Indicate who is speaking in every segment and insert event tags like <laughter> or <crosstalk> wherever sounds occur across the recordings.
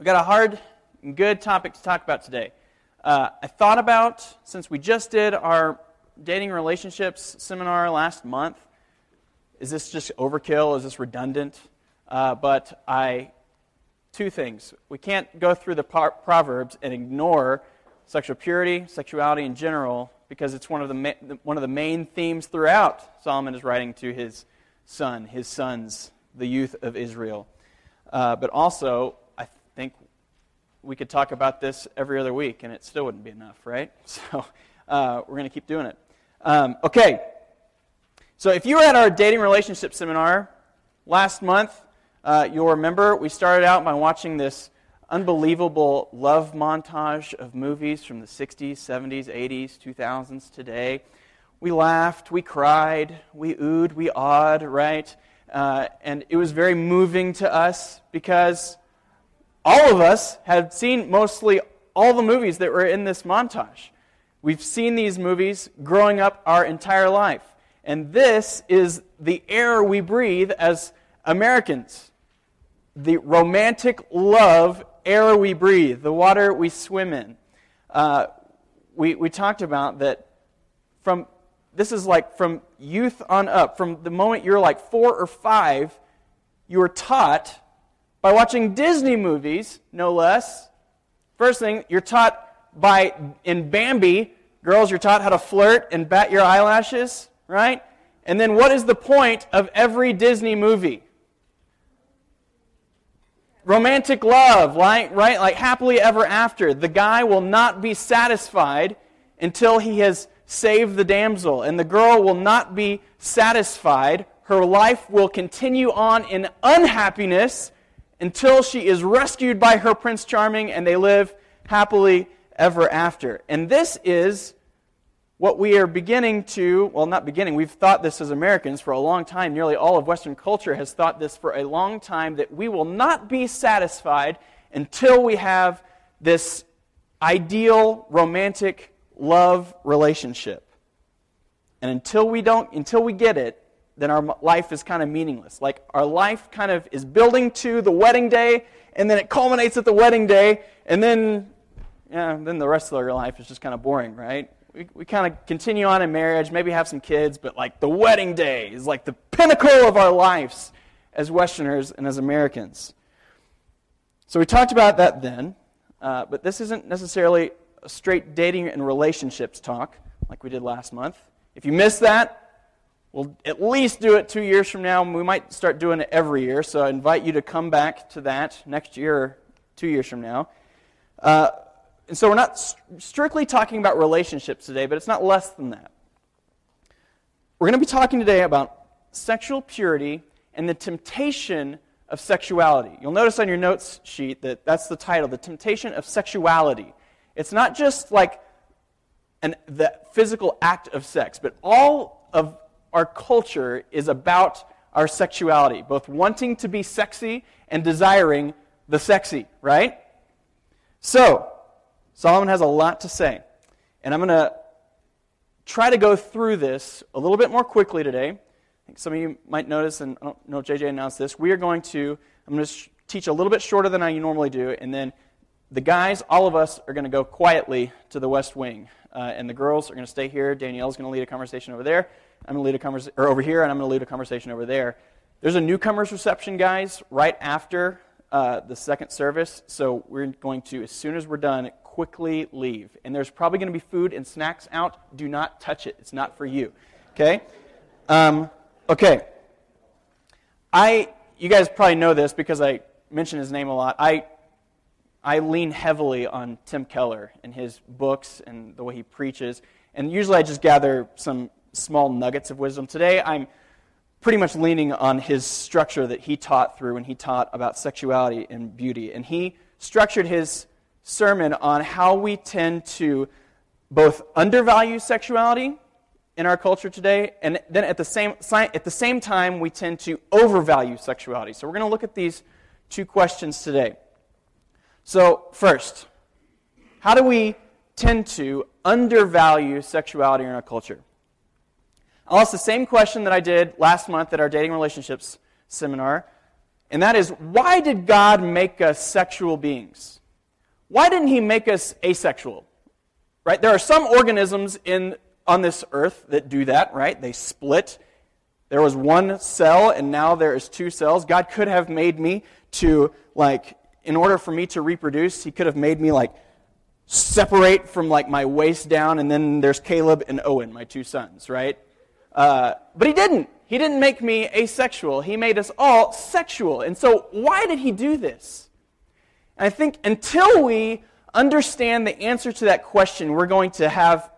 Speaker 1: we got a hard and good topic to talk about today. Uh, I thought about, since we just did our dating relationships seminar last month, is this just overkill? Is this redundant? Uh, but I, two things. We can't go through the par- Proverbs and ignore sexual purity, sexuality in general, because it's one of the, ma- one of the main themes throughout Solomon is writing to his son, his sons, the youth of Israel. Uh, but also, we could talk about this every other week, and it still wouldn't be enough, right? <laughs> So uh, we're going to keep doing it. Um, okay. So if you were at our dating relationship seminar last month, uh, you'll remember we started out by watching this unbelievable love montage of movies from the 60s, 70s, 80s, 2000s, today. We laughed, we cried, we oohed, we awed, right? Uh, and it was very moving to us because all of us have seen mostly all the movies that were in this montage. We've seen these movies growing up our entire life. And this is the air we breathe as Americans. The romantic love air we breathe, the water we swim in. Uh, we, we talked about that from this is like from youth on up, from the moment you're like four or five, you are taught by watching Disney movies, no less. First thing, you're taught by, in Bambi, girls, you're taught how to flirt and bat your eyelashes, right? And then what is the point of every Disney movie? Romantic love, right? Right? Like happily ever after. The guy will not be satisfied until he has saved the damsel, and the girl will not be satisfied. Her life will continue on in unhappiness until she is rescued by her Prince Charming and they live happily ever after. And this is what we are beginning to, well, not beginning, we've thought this as Americans for a long time. Nearly all of Western culture has thought this for a long time that we will not be satisfied until we have this ideal romantic love relationship. And until we don't, until we get it, then our life is kind of meaningless. Like our life kind of is building to the wedding day, and then it culminates at the wedding day, and then, yeah, then the rest of our life is just kind of boring, right? We, we kind of continue on in marriage, maybe have some kids, but like the wedding day is like the pinnacle of our lives as Westerners and as Americans. So we talked about that then, uh, but this isn't necessarily a straight dating and relationships talk like we did last month. If you missed that, We'll at least do it two years from now. We might start doing it every year. So I invite you to come back to that next year or two years from now. Uh, and so we're not st- strictly talking about relationships today, but it's not less than that. We're going to be talking today about sexual purity and the temptation of sexuality. You'll notice on your notes sheet that that's the title, The Temptation of Sexuality. It's not just like an, the physical act of sex, but all of our culture is about our sexuality, both wanting to be sexy and desiring the sexy, right? So, Solomon has a lot to say. And I'm going to try to go through this a little bit more quickly today. I think some of you might notice, and I don't know if JJ announced this, we are going to, I'm going to teach a little bit shorter than I normally do, and then the guys, all of us, are going to go quietly to the west wing. Uh, and the girls are going to stay here. Danielle's going to lead a conversation over there. I'm going to lead a conversation, or over here, and I'm going to lead a conversation over there. There's a newcomers reception, guys, right after uh, the second service. So we're going to, as soon as we're done, quickly leave. And there's probably going to be food and snacks out. Do not touch it. It's not for you. Okay? Um, okay. I, you guys probably know this because I mention his name a lot. I, I lean heavily on Tim Keller and his books and the way he preaches. And usually I just gather some small nuggets of wisdom. Today, I'm pretty much leaning on his structure that he taught through when he taught about sexuality and beauty. And he structured his sermon on how we tend to both undervalue sexuality in our culture today, and then at the same, at the same time, we tend to overvalue sexuality. So we're going to look at these two questions today. So, first, how do we tend to undervalue sexuality in our culture? I'll ask the same question that I did last month at our dating relationships seminar. And that is why did God make us sexual beings? Why didn't He make us asexual? Right? There are some organisms in, on this earth that do that, right? They split. There was one cell, and now there is two cells. God could have made me to, like, in order for me to reproduce, He could have made me, like, separate from, like, my waist down, and then there's Caleb and Owen, my two sons, right? Uh, but He didn't. He didn't make me asexual. He made us all sexual. And so, why did He do this? And I think until we understand the answer to that question, we're going to have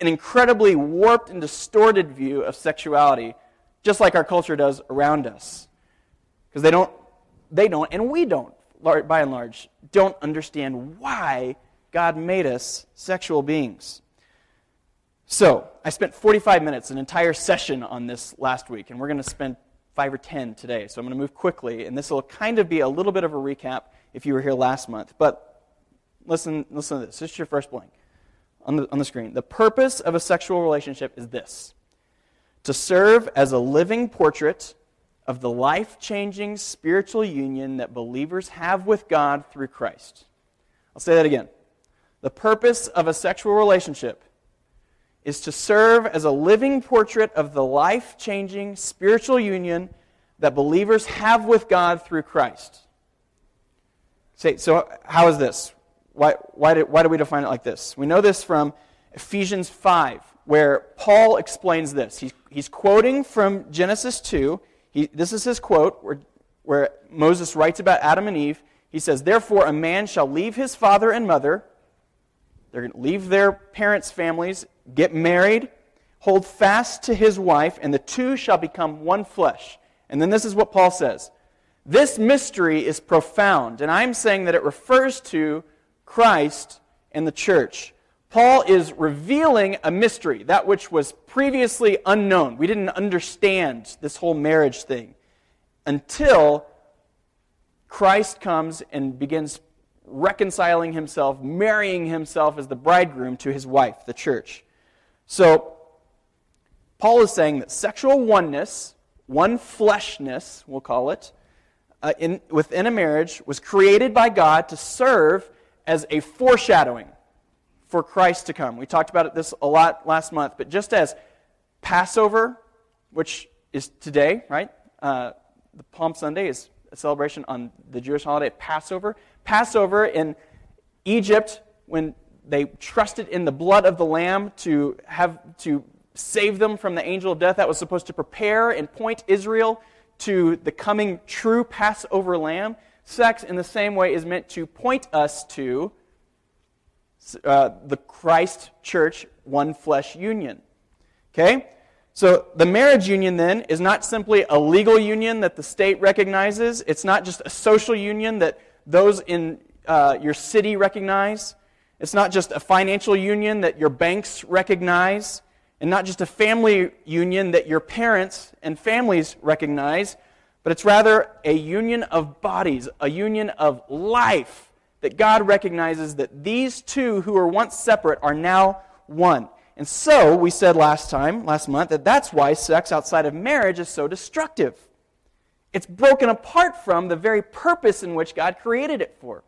Speaker 1: an incredibly warped and distorted view of sexuality, just like our culture does around us. Because they don't, they don't, and we don't, by and large, don't understand why God made us sexual beings. So, I spent 45 minutes, an entire session on this last week, and we're going to spend five or 10 today. So, I'm going to move quickly, and this will kind of be a little bit of a recap if you were here last month. But listen, listen to this. This is your first blank on the, on the screen. The purpose of a sexual relationship is this to serve as a living portrait of the life changing spiritual union that believers have with God through Christ. I'll say that again. The purpose of a sexual relationship is to serve as a living portrait of the life changing spiritual union that believers have with God through Christ. Say, so how is this? Why, why, did, why do we define it like this? We know this from Ephesians 5, where Paul explains this. He's, he's quoting from Genesis 2. He, this is his quote where, where Moses writes about Adam and Eve. He says, Therefore, a man shall leave his father and mother. They're going to leave their parents' families, get married, hold fast to his wife, and the two shall become one flesh. And then this is what Paul says. This mystery is profound, and I'm saying that it refers to Christ and the church. Paul is revealing a mystery, that which was previously unknown. We didn't understand this whole marriage thing until Christ comes and begins reconciling himself, marrying himself as the bridegroom to his wife, the church. So, Paul is saying that sexual oneness, one fleshness, we'll call it, uh, in, within a marriage was created by God to serve as a foreshadowing for Christ to come. We talked about this a lot last month, but just as Passover, which is today, right? Uh, the Palm Sunday is a celebration on the Jewish holiday Passover. Passover in Egypt, when they trusted in the blood of the lamb to have to save them from the angel of death, that was supposed to prepare and point Israel to the coming true Passover lamb sex, in the same way, is meant to point us to uh, the Christ church one flesh union. Okay? So the marriage union then is not simply a legal union that the state recognizes, it's not just a social union that those in uh, your city recognize. It's not just a financial union that your banks recognize, and not just a family union that your parents and families recognize, but it's rather a union of bodies, a union of life that God recognizes that these two who were once separate are now one. And so, we said last time, last month, that that's why sex outside of marriage is so destructive. It's broken apart from the very purpose in which God created it for.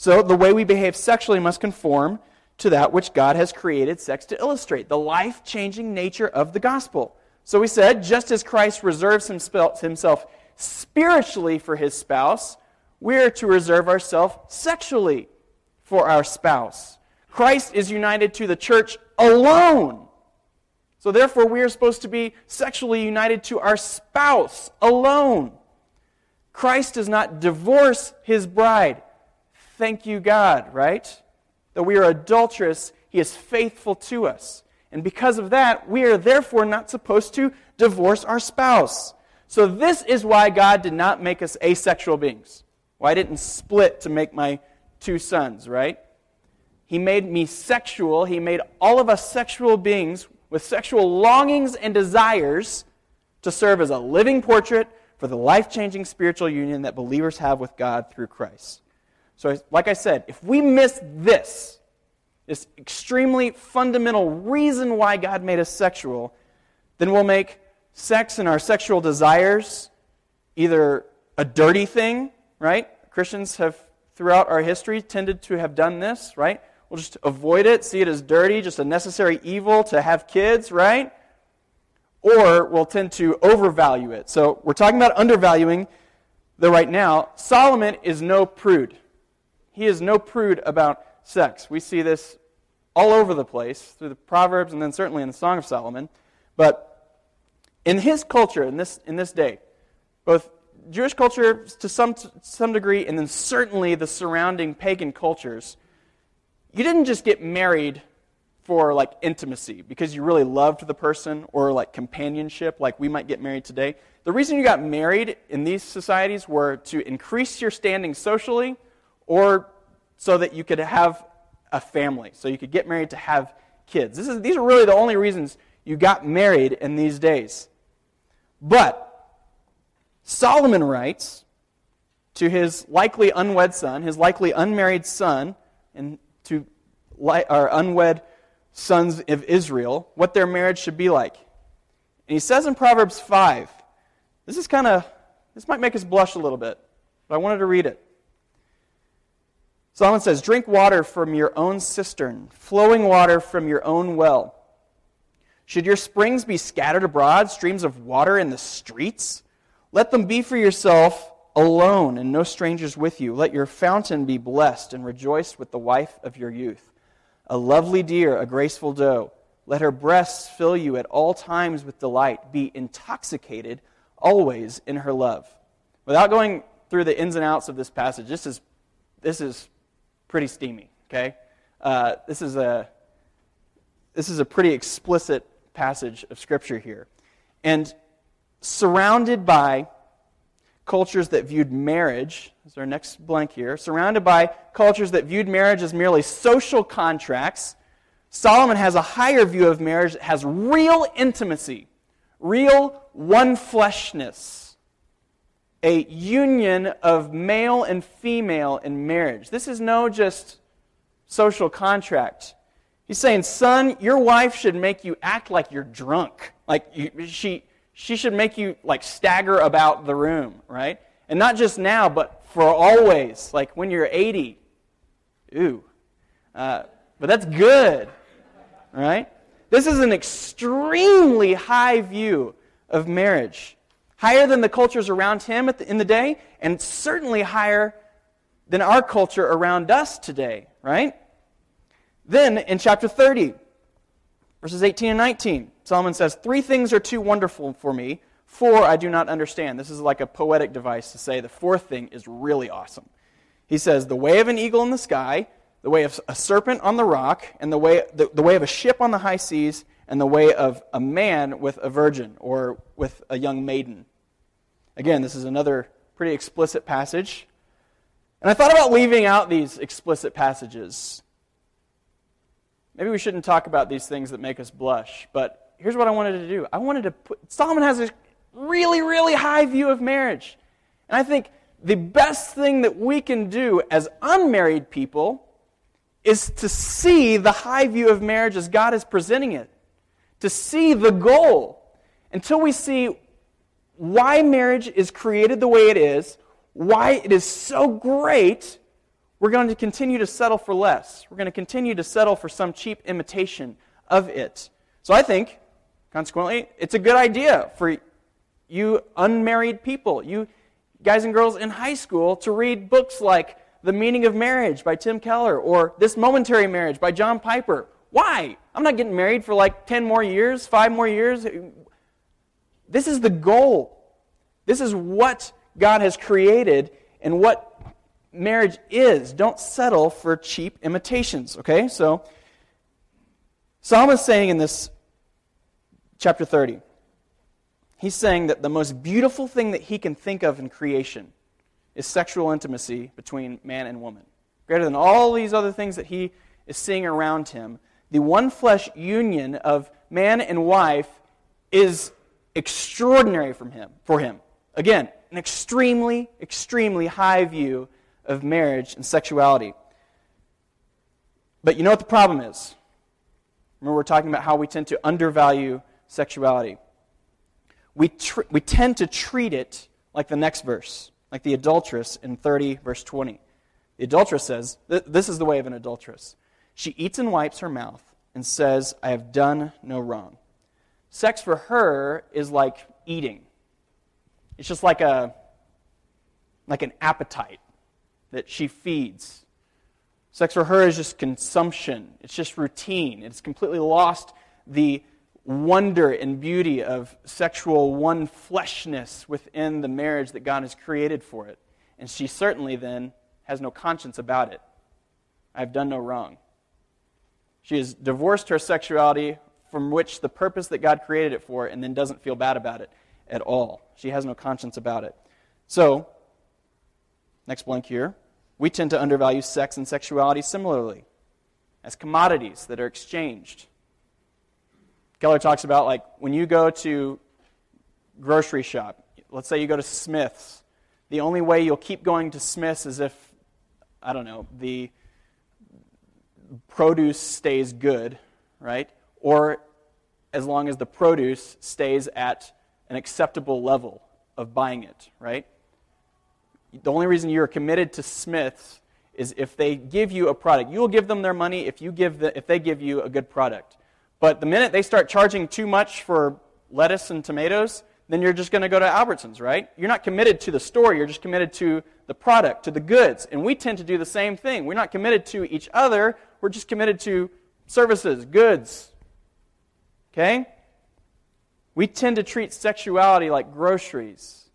Speaker 1: So, the way we behave sexually must conform to that which God has created sex to illustrate the life changing nature of the gospel. So we said, just as Christ reserves himself spiritually for his spouse, we are to reserve ourselves sexually for our spouse. Christ is united to the church alone. So therefore, we are supposed to be sexually united to our spouse alone. Christ does not divorce his bride. Thank you, God, right? Though we are adulterous, he is faithful to us. And because of that, we are therefore not supposed to divorce our spouse. So, this is why God did not make us asexual beings. Why I didn't split to make my two sons, right? He made me sexual. He made all of us sexual beings with sexual longings and desires to serve as a living portrait for the life changing spiritual union that believers have with God through Christ. So, like I said, if we miss this, this extremely fundamental reason why God made us sexual, then we'll make sex and our sexual desires either a dirty thing, right? Christians have, throughout our history, tended to have done this, right? We'll just avoid it, see it as dirty, just a necessary evil to have kids, right? Or we'll tend to overvalue it. So we're talking about undervaluing the right now. Solomon is no prude. He is no prude about sex. We see this all over the place through the Proverbs and then certainly in the Song of Solomon. But in his culture, in this, in this day, both Jewish culture to some, some degree, and then certainly the surrounding pagan cultures, you didn't just get married for like intimacy because you really loved the person or like companionship like we might get married today. The reason you got married in these societies were to increase your standing socially or so that you could have a family, so you could get married to have kids. Is, these are really the only reasons you got married in these days. But Solomon writes to his likely unwed son, his likely unmarried son, and to our unwed sons of Israel, what their marriage should be like. And he says in Proverbs 5, this is kind of, this might make us blush a little bit, but I wanted to read it. Solomon says, Drink water from your own cistern, flowing water from your own well. Should your springs be scattered abroad, streams of water in the streets? Let them be for yourself alone and no strangers with you. Let your fountain be blessed and rejoice with the wife of your youth. A lovely deer, a graceful doe. Let her breasts fill you at all times with delight. Be intoxicated always in her love. Without going through the ins and outs of this passage, this is, this is pretty steamy, okay? Uh, this, is a, this is a pretty explicit passage of Scripture here. And surrounded by cultures that viewed marriage, is our next blank here, surrounded by cultures that viewed marriage as merely social contracts, Solomon has a higher view of marriage that has real intimacy, real one fleshness, a union of male and female in marriage. This is no just social contract. He's saying, son, your wife should make you act like you're drunk. Like you, she, she should make you like stagger about the room, right? And not just now, but for always, like when you're 80. Ooh. Uh, but that's good, right? This is an extremely high view of marriage, higher than the cultures around him the, in the day, and certainly higher than our culture around us today, right? Then in chapter 30, verses 18 and 19, Solomon says, Three things are too wonderful for me, four I do not understand. This is like a poetic device to say the fourth thing is really awesome. He says, The way of an eagle in the sky, the way of a serpent on the rock, and the way, the, the way of a ship on the high seas, and the way of a man with a virgin or with a young maiden. Again, this is another pretty explicit passage. And I thought about leaving out these explicit passages. Maybe we shouldn't talk about these things that make us blush, but here's what I wanted to do. I wanted to put, Solomon has a really, really high view of marriage. And I think the best thing that we can do as unmarried people is to see the high view of marriage as God is presenting it, to see the goal. Until we see why marriage is created the way it is, why it is so great, we're going to continue to settle for less. We're going to continue to settle for some cheap imitation of it. So I think Consequently, it's a good idea for you unmarried people, you guys and girls in high school, to read books like The Meaning of Marriage by Tim Keller or This Momentary Marriage by John Piper. Why? I'm not getting married for like 10 more years, 5 more years. This is the goal. This is what God has created and what marriage is. Don't settle for cheap imitations, okay? So, Psalm is saying in this chapter 30. He's saying that the most beautiful thing that he can think of in creation is sexual intimacy between man and woman. Greater than all these other things that he is seeing around him, the one flesh union of man and wife is extraordinary from him, for him. Again, an extremely, extremely high view of marriage and sexuality. But you know what the problem is? Remember, we're talking about how we tend to undervalue sexuality. We, tr- we tend to treat it like the next verse, like the adulteress in 30, verse 20. The adulteress says, This is the way of an adulteress. She eats and wipes her mouth and says, I have done no wrong. Sex for her is like eating. It's just like a like an appetite that she feeds. Sex for her is just consumption. It's just routine. It's completely lost the wonder and beauty of sexual one fleshness within the marriage that God has created for it. And she certainly then has no conscience about it. I've done no wrong. She has divorced her sexuality from which the purpose that God created it for and then doesn't feel bad about it at all. She has no conscience about it. So, next blank here. We tend to undervalue sex and sexuality similarly as commodities that are exchanged. Keller talks about like when you go to grocery shop, let's say you go to Smith's, the only way you'll keep going to Smith's is if, I don't know, the produce stays good, right? Or as long as the produce stays at an acceptable level of buying it, right? The only reason you're committed to Smith's is if they give you a product. You will give them their money if, you give the, if they give you a good product. But the minute they start charging too much for lettuce and tomatoes, then you're just going to go to Albertsons, right? You're not committed to the store, you're just committed to the product, to the goods. And we tend to do the same thing. We're not committed to each other, we're just committed to services, goods. Okay? We tend to treat sexuality like groceries.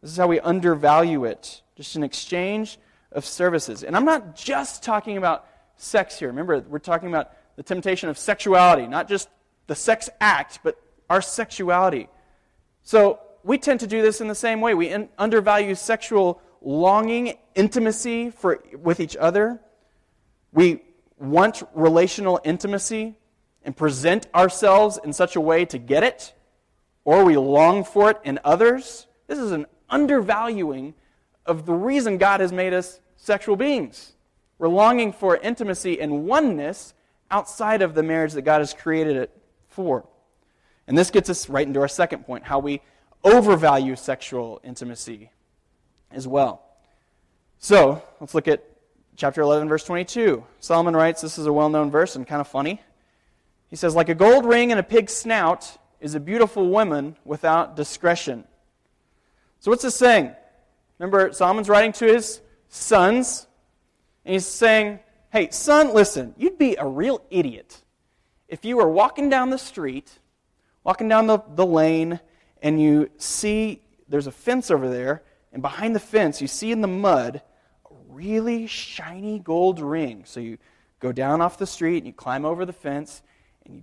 Speaker 1: This is how we undervalue it, just an exchange of services. And I'm not just talking about sex here. Remember, we're talking about the temptation of sexuality, not just the sex act, but our sexuality. So we tend to do this in the same way. We undervalue sexual longing, intimacy for, with each other. We want relational intimacy and present ourselves in such a way to get it, or we long for it in others. This is an undervaluing of the reason God has made us sexual beings. We're longing for intimacy and oneness outside of the marriage that God has created it for. And this gets us right into our second point how we overvalue sexual intimacy as well. So, let's look at chapter 11, verse 22. Solomon writes this is a well known verse and kind of funny. He says, Like a gold ring in a pig's snout is a beautiful woman without discretion. So, what's this saying? Remember, Solomon's writing to his sons, and he's saying, Hey, son, listen, you'd be a real idiot if you were walking down the street, walking down the, the lane, and you see there's a fence over there, and behind the fence, you see in the mud a really shiny gold ring. So you go down off the street and you climb over the fence and you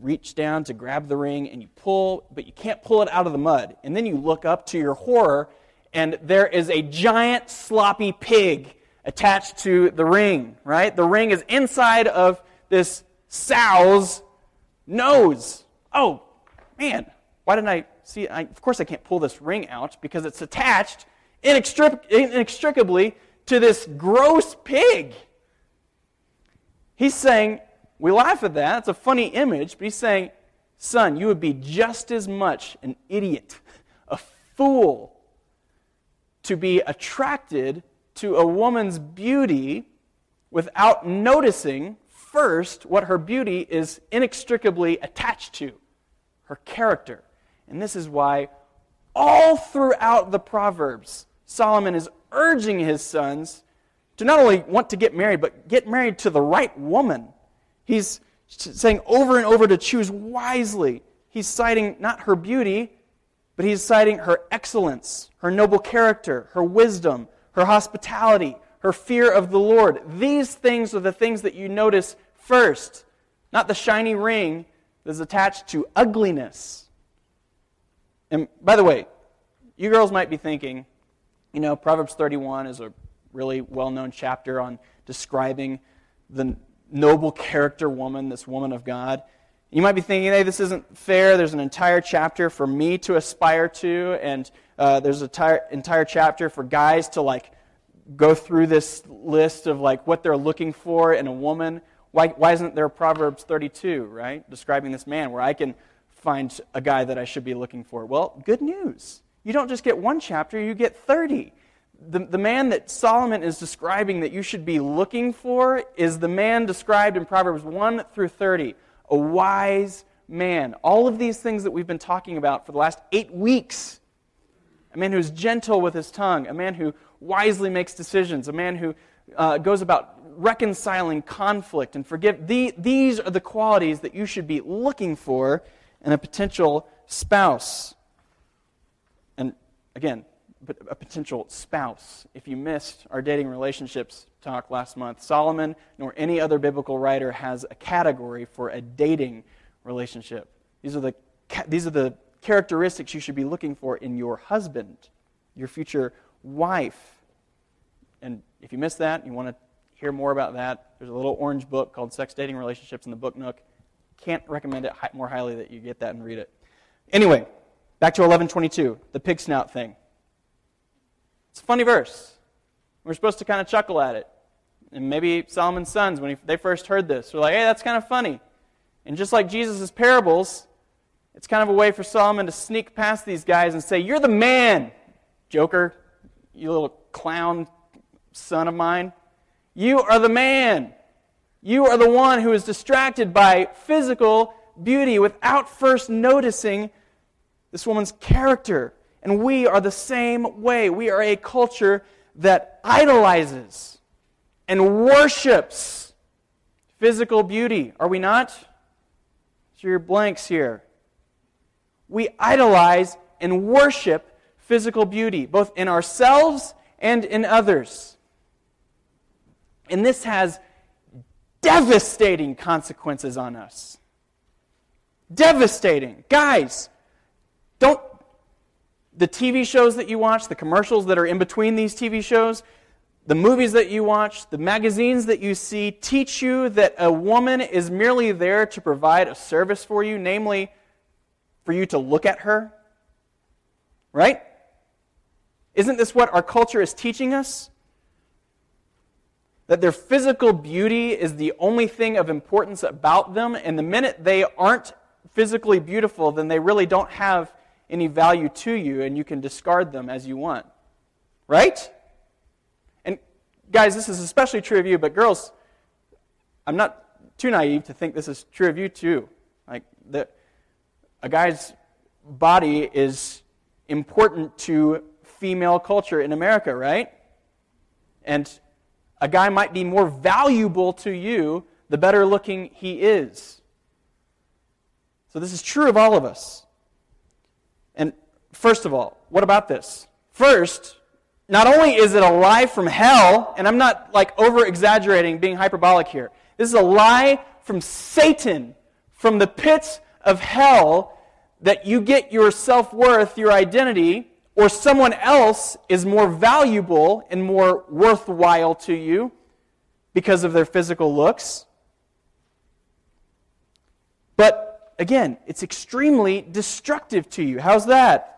Speaker 1: reach down to grab the ring and you pull, but you can't pull it out of the mud. And then you look up to your horror, and there is a giant sloppy pig attached to the ring, right? The ring is inside of this sow's nose. Oh, man, why didn't I see? I, of course, I can't pull this ring out because it's attached inextric- inextricably to this gross pig. He's saying, we laugh at that. It's a funny image, but he's saying, son, you would be just as much an idiot, <laughs> a fool, to be attracted to a woman's beauty without noticing first what her beauty is inextricably attached to her character. And this is why all throughout the Proverbs, Solomon is urging his sons to not only want to get married, but get married to the right woman. He's saying over and over to choose wisely. He's citing not her beauty, but he's citing her excellence, her noble character, her wisdom, her hospitality, her fear of the Lord. These things are the things that you notice first, not the shiny ring that is attached to ugliness. And by the way, you girls might be thinking, you know, Proverbs 31 is a really well known chapter on describing the noble character woman, this woman of God. You might be thinking, hey, this isn't fair. There's an entire chapter for me to aspire to, and uh, there's an entire, entire chapter for guys to like go through this list of like what they're looking for in a woman. Why, why isn't there Proverbs 32, right? Describing this man where I can find a guy that I should be looking for. Well, good news. you don't just get one chapter, you get 30. The, the man that Solomon is describing that you should be looking for is the man described in Proverbs 1 through 30, a wise man. All of these things that we've been talking about for the last eight weeks. A man who's gentle with his tongue, a man who wisely makes decisions, a man who uh, goes about reconciling conflict and forgive. The, these are the qualities that you should be looking for in a potential spouse. And again, a potential spouse. If you missed our dating relationships talk last month, Solomon nor any other biblical writer has a category for a dating relationship. These are the, these are the characteristics you should be looking for in your husband, your future wife. And if you missed that, you want to hear more about that, there's a little orange book called Sex Dating Relationships in the Book Nook. Can't recommend it more highly that you get that and read it. Anyway, back to 1122, the pig snout thing. It's a funny verse. We're supposed to kind of chuckle at it. And maybe Solomon's sons, when he, they first heard this, were like, hey, that's kind of funny. And just like Jesus' parables, it's kind of a way for Solomon to sneak past these guys and say, You're the man, Joker, you little clown son of mine. You are the man. You are the one who is distracted by physical beauty without first noticing this woman's character. And we are the same way. We are a culture that idolizes and worships physical beauty. Are we not? So your blanks here. We idolize and worship physical beauty, both in ourselves and in others. And this has devastating consequences on us. Devastating. Guys, don't the TV shows that you watch, the commercials that are in between these TV shows, the movies that you watch, the magazines that you see teach you that a woman is merely there to provide a service for you, namely for you to look at her? Right? Isn't this what our culture is teaching us? That their physical beauty is the only thing of importance about them, and the minute they aren't physically beautiful, then they really don't have any value to you, and you can discard them as you want. Right? And guys, this is especially true of you, but girls, I'm not too naive to think this is true of you too. Like that a guy's body is important to female culture in America, right? And a guy might be more valuable to you the better looking he is. So this is true of all of us. First of all, what about this? First, not only is it a lie from hell, and I'm not like over exaggerating, being hyperbolic here. This is a lie from Satan, from the pits of hell, that you get your self worth, your identity, or someone else is more valuable and more worthwhile to you because of their physical looks. But again, it's extremely destructive to you. How's that?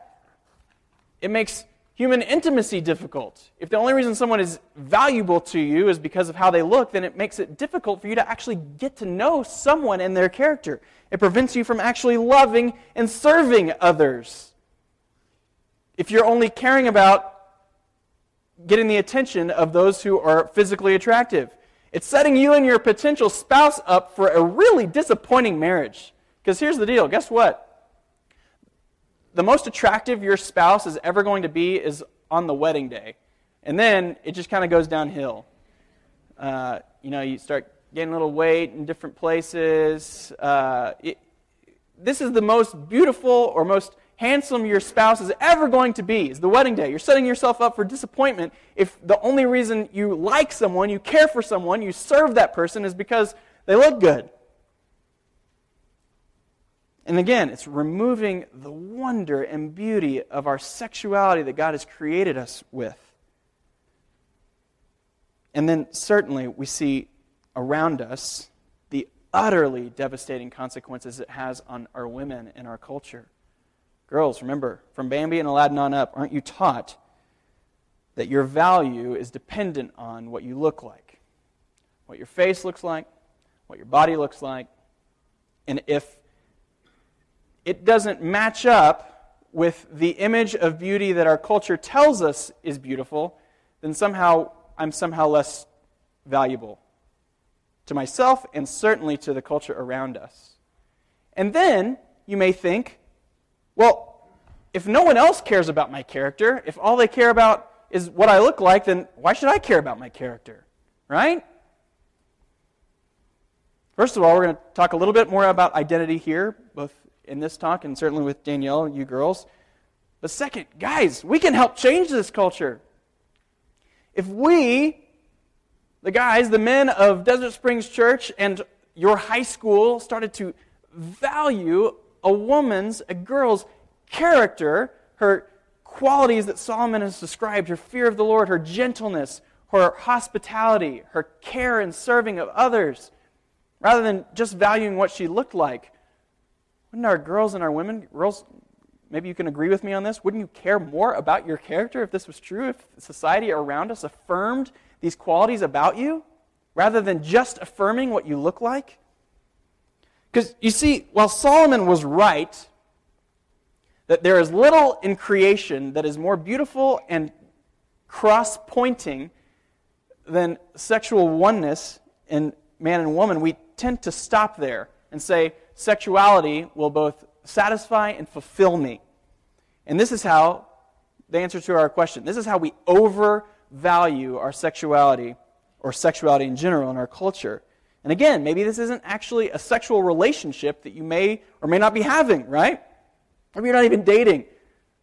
Speaker 1: It makes human intimacy difficult. If the only reason someone is valuable to you is because of how they look, then it makes it difficult for you to actually get to know someone and their character. It prevents you from actually loving and serving others. If you're only caring about getting the attention of those who are physically attractive, it's setting you and your potential spouse up for a really disappointing marriage. Because here's the deal guess what? The most attractive your spouse is ever going to be is on the wedding day. And then it just kind of goes downhill. Uh, you know, you start getting a little weight in different places. Uh, it, this is the most beautiful or most handsome your spouse is ever going to be is the wedding day. You're setting yourself up for disappointment if the only reason you like someone, you care for someone, you serve that person is because they look good. And again, it's removing the wonder and beauty of our sexuality that God has created us with. And then, certainly, we see around us the utterly devastating consequences it has on our women and our culture. Girls, remember, from Bambi and Aladdin on up, aren't you taught that your value is dependent on what you look like? What your face looks like, what your body looks like. And if it doesn't match up with the image of beauty that our culture tells us is beautiful, then somehow I'm somehow less valuable to myself and certainly to the culture around us. And then you may think, well, if no one else cares about my character, if all they care about is what I look like, then why should I care about my character? Right? First of all, we're going to talk a little bit more about identity here, both in this talk and certainly with Danielle and you girls. But second, guys, we can help change this culture. If we, the guys, the men of Desert Springs Church and your high school, started to value a woman's, a girl's character, her qualities that Solomon has described her fear of the Lord, her gentleness, her hospitality, her care and serving of others, rather than just valuing what she looked like. Wouldn't our girls and our women, girls, maybe you can agree with me on this, wouldn't you care more about your character if this was true, if society around us affirmed these qualities about you, rather than just affirming what you look like? Because you see, while Solomon was right that there is little in creation that is more beautiful and cross pointing than sexual oneness in man and woman, we tend to stop there and say, sexuality will both satisfy and fulfill me. And this is how, the answer to our question, this is how we overvalue our sexuality or sexuality in general in our culture. And again, maybe this isn't actually a sexual relationship that you may or may not be having, right? Maybe you're not even dating.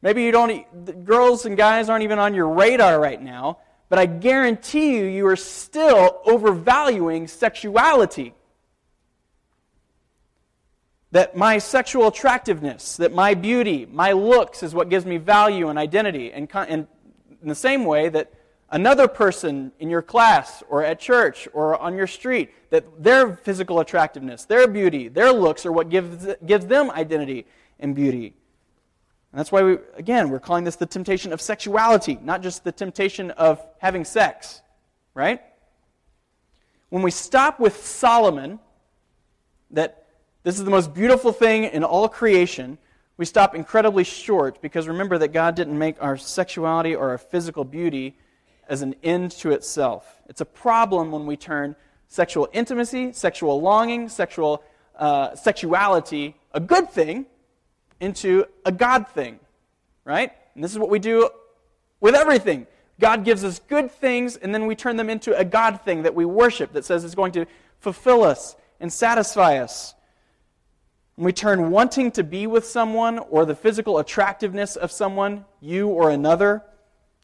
Speaker 1: Maybe you don't, girls and guys aren't even on your radar right now. But I guarantee you, you are still overvaluing sexuality that my sexual attractiveness, that my beauty, my looks is what gives me value and identity. And, in the same way that another person in your class or at church or on your street, that their physical attractiveness, their beauty, their looks are what gives, gives them identity and beauty. And that's why, we, again, we're calling this the temptation of sexuality, not just the temptation of having sex, right? When we stop with Solomon, that this is the most beautiful thing in all creation. We stop incredibly short because remember that God didn't make our sexuality or our physical beauty as an end to itself. It's a problem when we turn sexual intimacy, sexual longing, sexual uh, sexuality, a good thing, into a God thing, right? And this is what we do with everything. God gives us good things, and then we turn them into a God thing that we worship that says it's going to fulfill us and satisfy us. When we turn wanting to be with someone or the physical attractiveness of someone, you or another,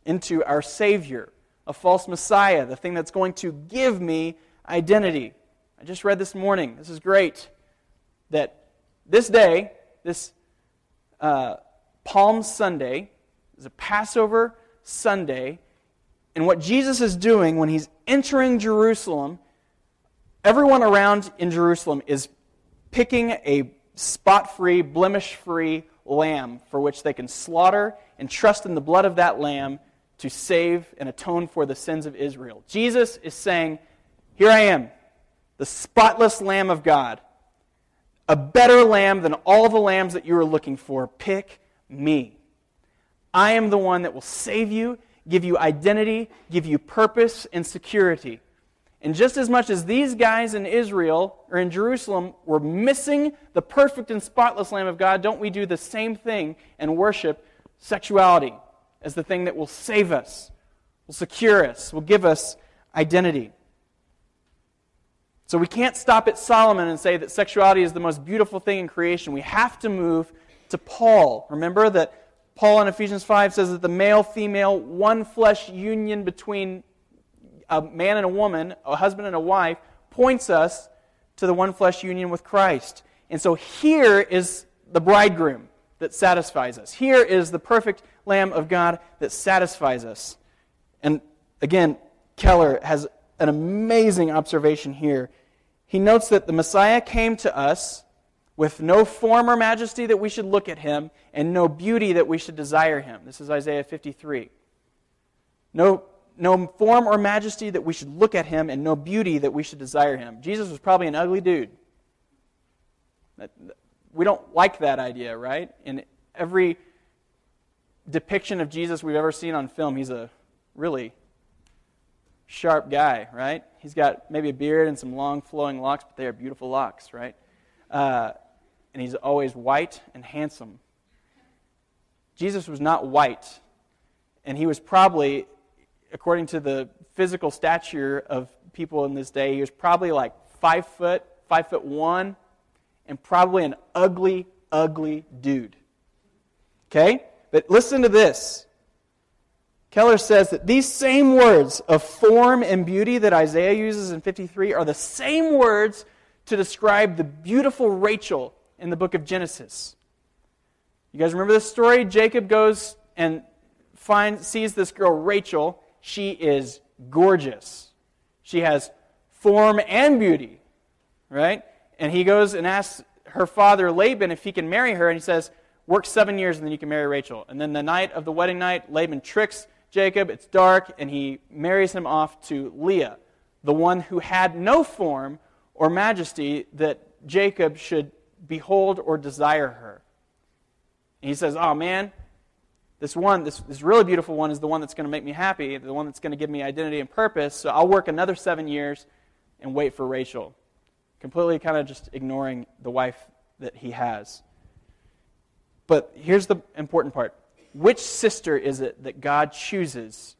Speaker 1: into our Savior, a false Messiah, the thing that's going to give me identity. I just read this morning, this is great, that this day, this uh, Palm Sunday, is a Passover Sunday, and what Jesus is doing when he's entering Jerusalem, everyone around in Jerusalem is picking a spot free, blemish free lamb for which they can slaughter and trust in the blood of that lamb to save and atone for the sins of Israel. Jesus is saying, Here I am, the spotless Lamb of God, a better lamb than all the lambs that you are looking for. Pick me. I am the one that will save you, give you identity, give you purpose and security. And just as much as these guys in Israel or in Jerusalem were missing the perfect and spotless Lamb of God, don't we do the same thing and worship sexuality as the thing that will save us, will secure us, will give us identity? So we can't stop at Solomon and say that sexuality is the most beautiful thing in creation. We have to move to Paul. Remember that Paul in Ephesians 5 says that the male female, one flesh union between a man and a woman, a husband and a wife, points us to the one flesh union with Christ. And so here is the bridegroom that satisfies us. Here is the perfect Lamb of God that satisfies us. And again, Keller has an amazing observation here. He notes that the Messiah came to us with no form or majesty that we should look at him, and no beauty that we should desire him. This is Isaiah 53. No no form or majesty that we should look at him, and no beauty that we should desire him. Jesus was probably an ugly dude. We don't like that idea, right? In every depiction of Jesus we've ever seen on film. He's a really sharp guy, right? He's got maybe a beard and some long flowing locks, but they are beautiful locks, right? Uh, and he's always white and handsome. Jesus was not white, and he was probably, according to the physical stature of people in this day, he was probably like five foot, five foot one, and probably an ugly, ugly dude. Okay? But listen to this. Keller says that these same words of form and beauty that Isaiah uses in 53 are the same words to describe the beautiful Rachel in the book of Genesis. You guys remember this story? Jacob goes and finds, sees this girl, Rachel. She is gorgeous. She has form and beauty, right? And he goes and asks her father, Laban, if he can marry her. And he says, Work seven years and then you can marry Rachel. And then the night of the wedding night, Laban tricks Jacob. It's dark, and he marries him off to Leah, the one who had no form or majesty that Jacob should behold or desire her. And he says, Oh man, this one, this, this really beautiful one, is the one that's going to make me happy, the one that's going to give me identity and purpose. So I'll work another seven years and wait for Rachel. Completely kind of just ignoring the wife that he has. But here's the important part which sister is it that God chooses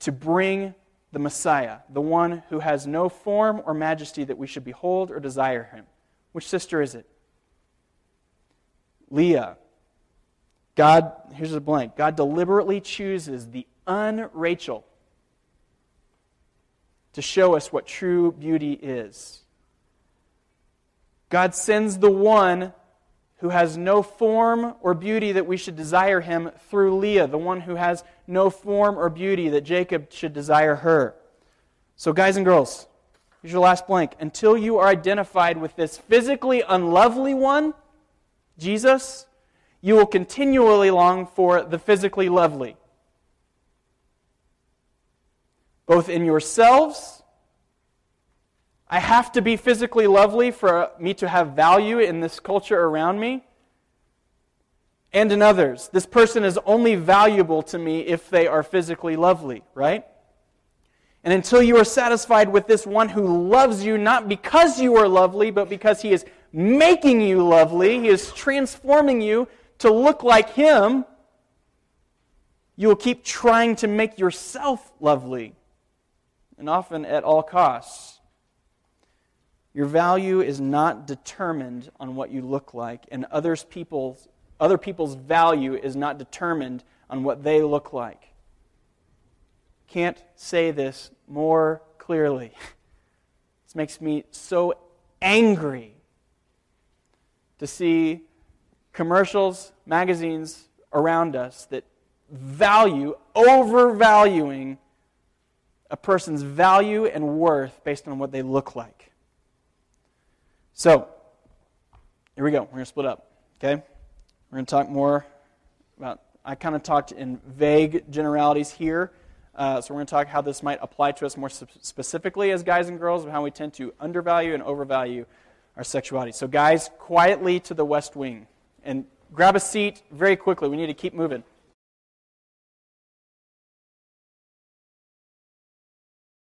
Speaker 1: to bring the Messiah, the one who has no form or majesty that we should behold or desire him? Which sister is it? Leah. God, here's a blank. God deliberately chooses the un-Rachel to show us what true beauty is. God sends the one who has no form or beauty that we should desire him through Leah, the one who has no form or beauty that Jacob should desire her. So, guys and girls, here's your last blank. Until you are identified with this physically unlovely one, Jesus, you will continually long for the physically lovely. Both in yourselves I have to be physically lovely for me to have value in this culture around me and in others. This person is only valuable to me if they are physically lovely, right? And until you are satisfied with this one who loves you not because you are lovely, but because he is making you lovely, he is transforming you to look like him, you will keep trying to make yourself lovely, and often at all costs. Your value is not determined on what you look like, and others people's, other people's value is not determined on what they look like. Can't say this more clearly. <laughs> This makes me so angry to see commercials, magazines around us that value, overvaluing a person's value and worth based on what they look like. So, here we go. We're going to split up. Okay? We're going to talk more about, I kind of talked in vague generalities here. Uh, so, we're going to talk how this might apply to us more specifically as guys and girls, and how we tend to undervalue and overvalue our sexuality. So, guys, quietly to the west wing and grab a seat very quickly. We need to keep moving.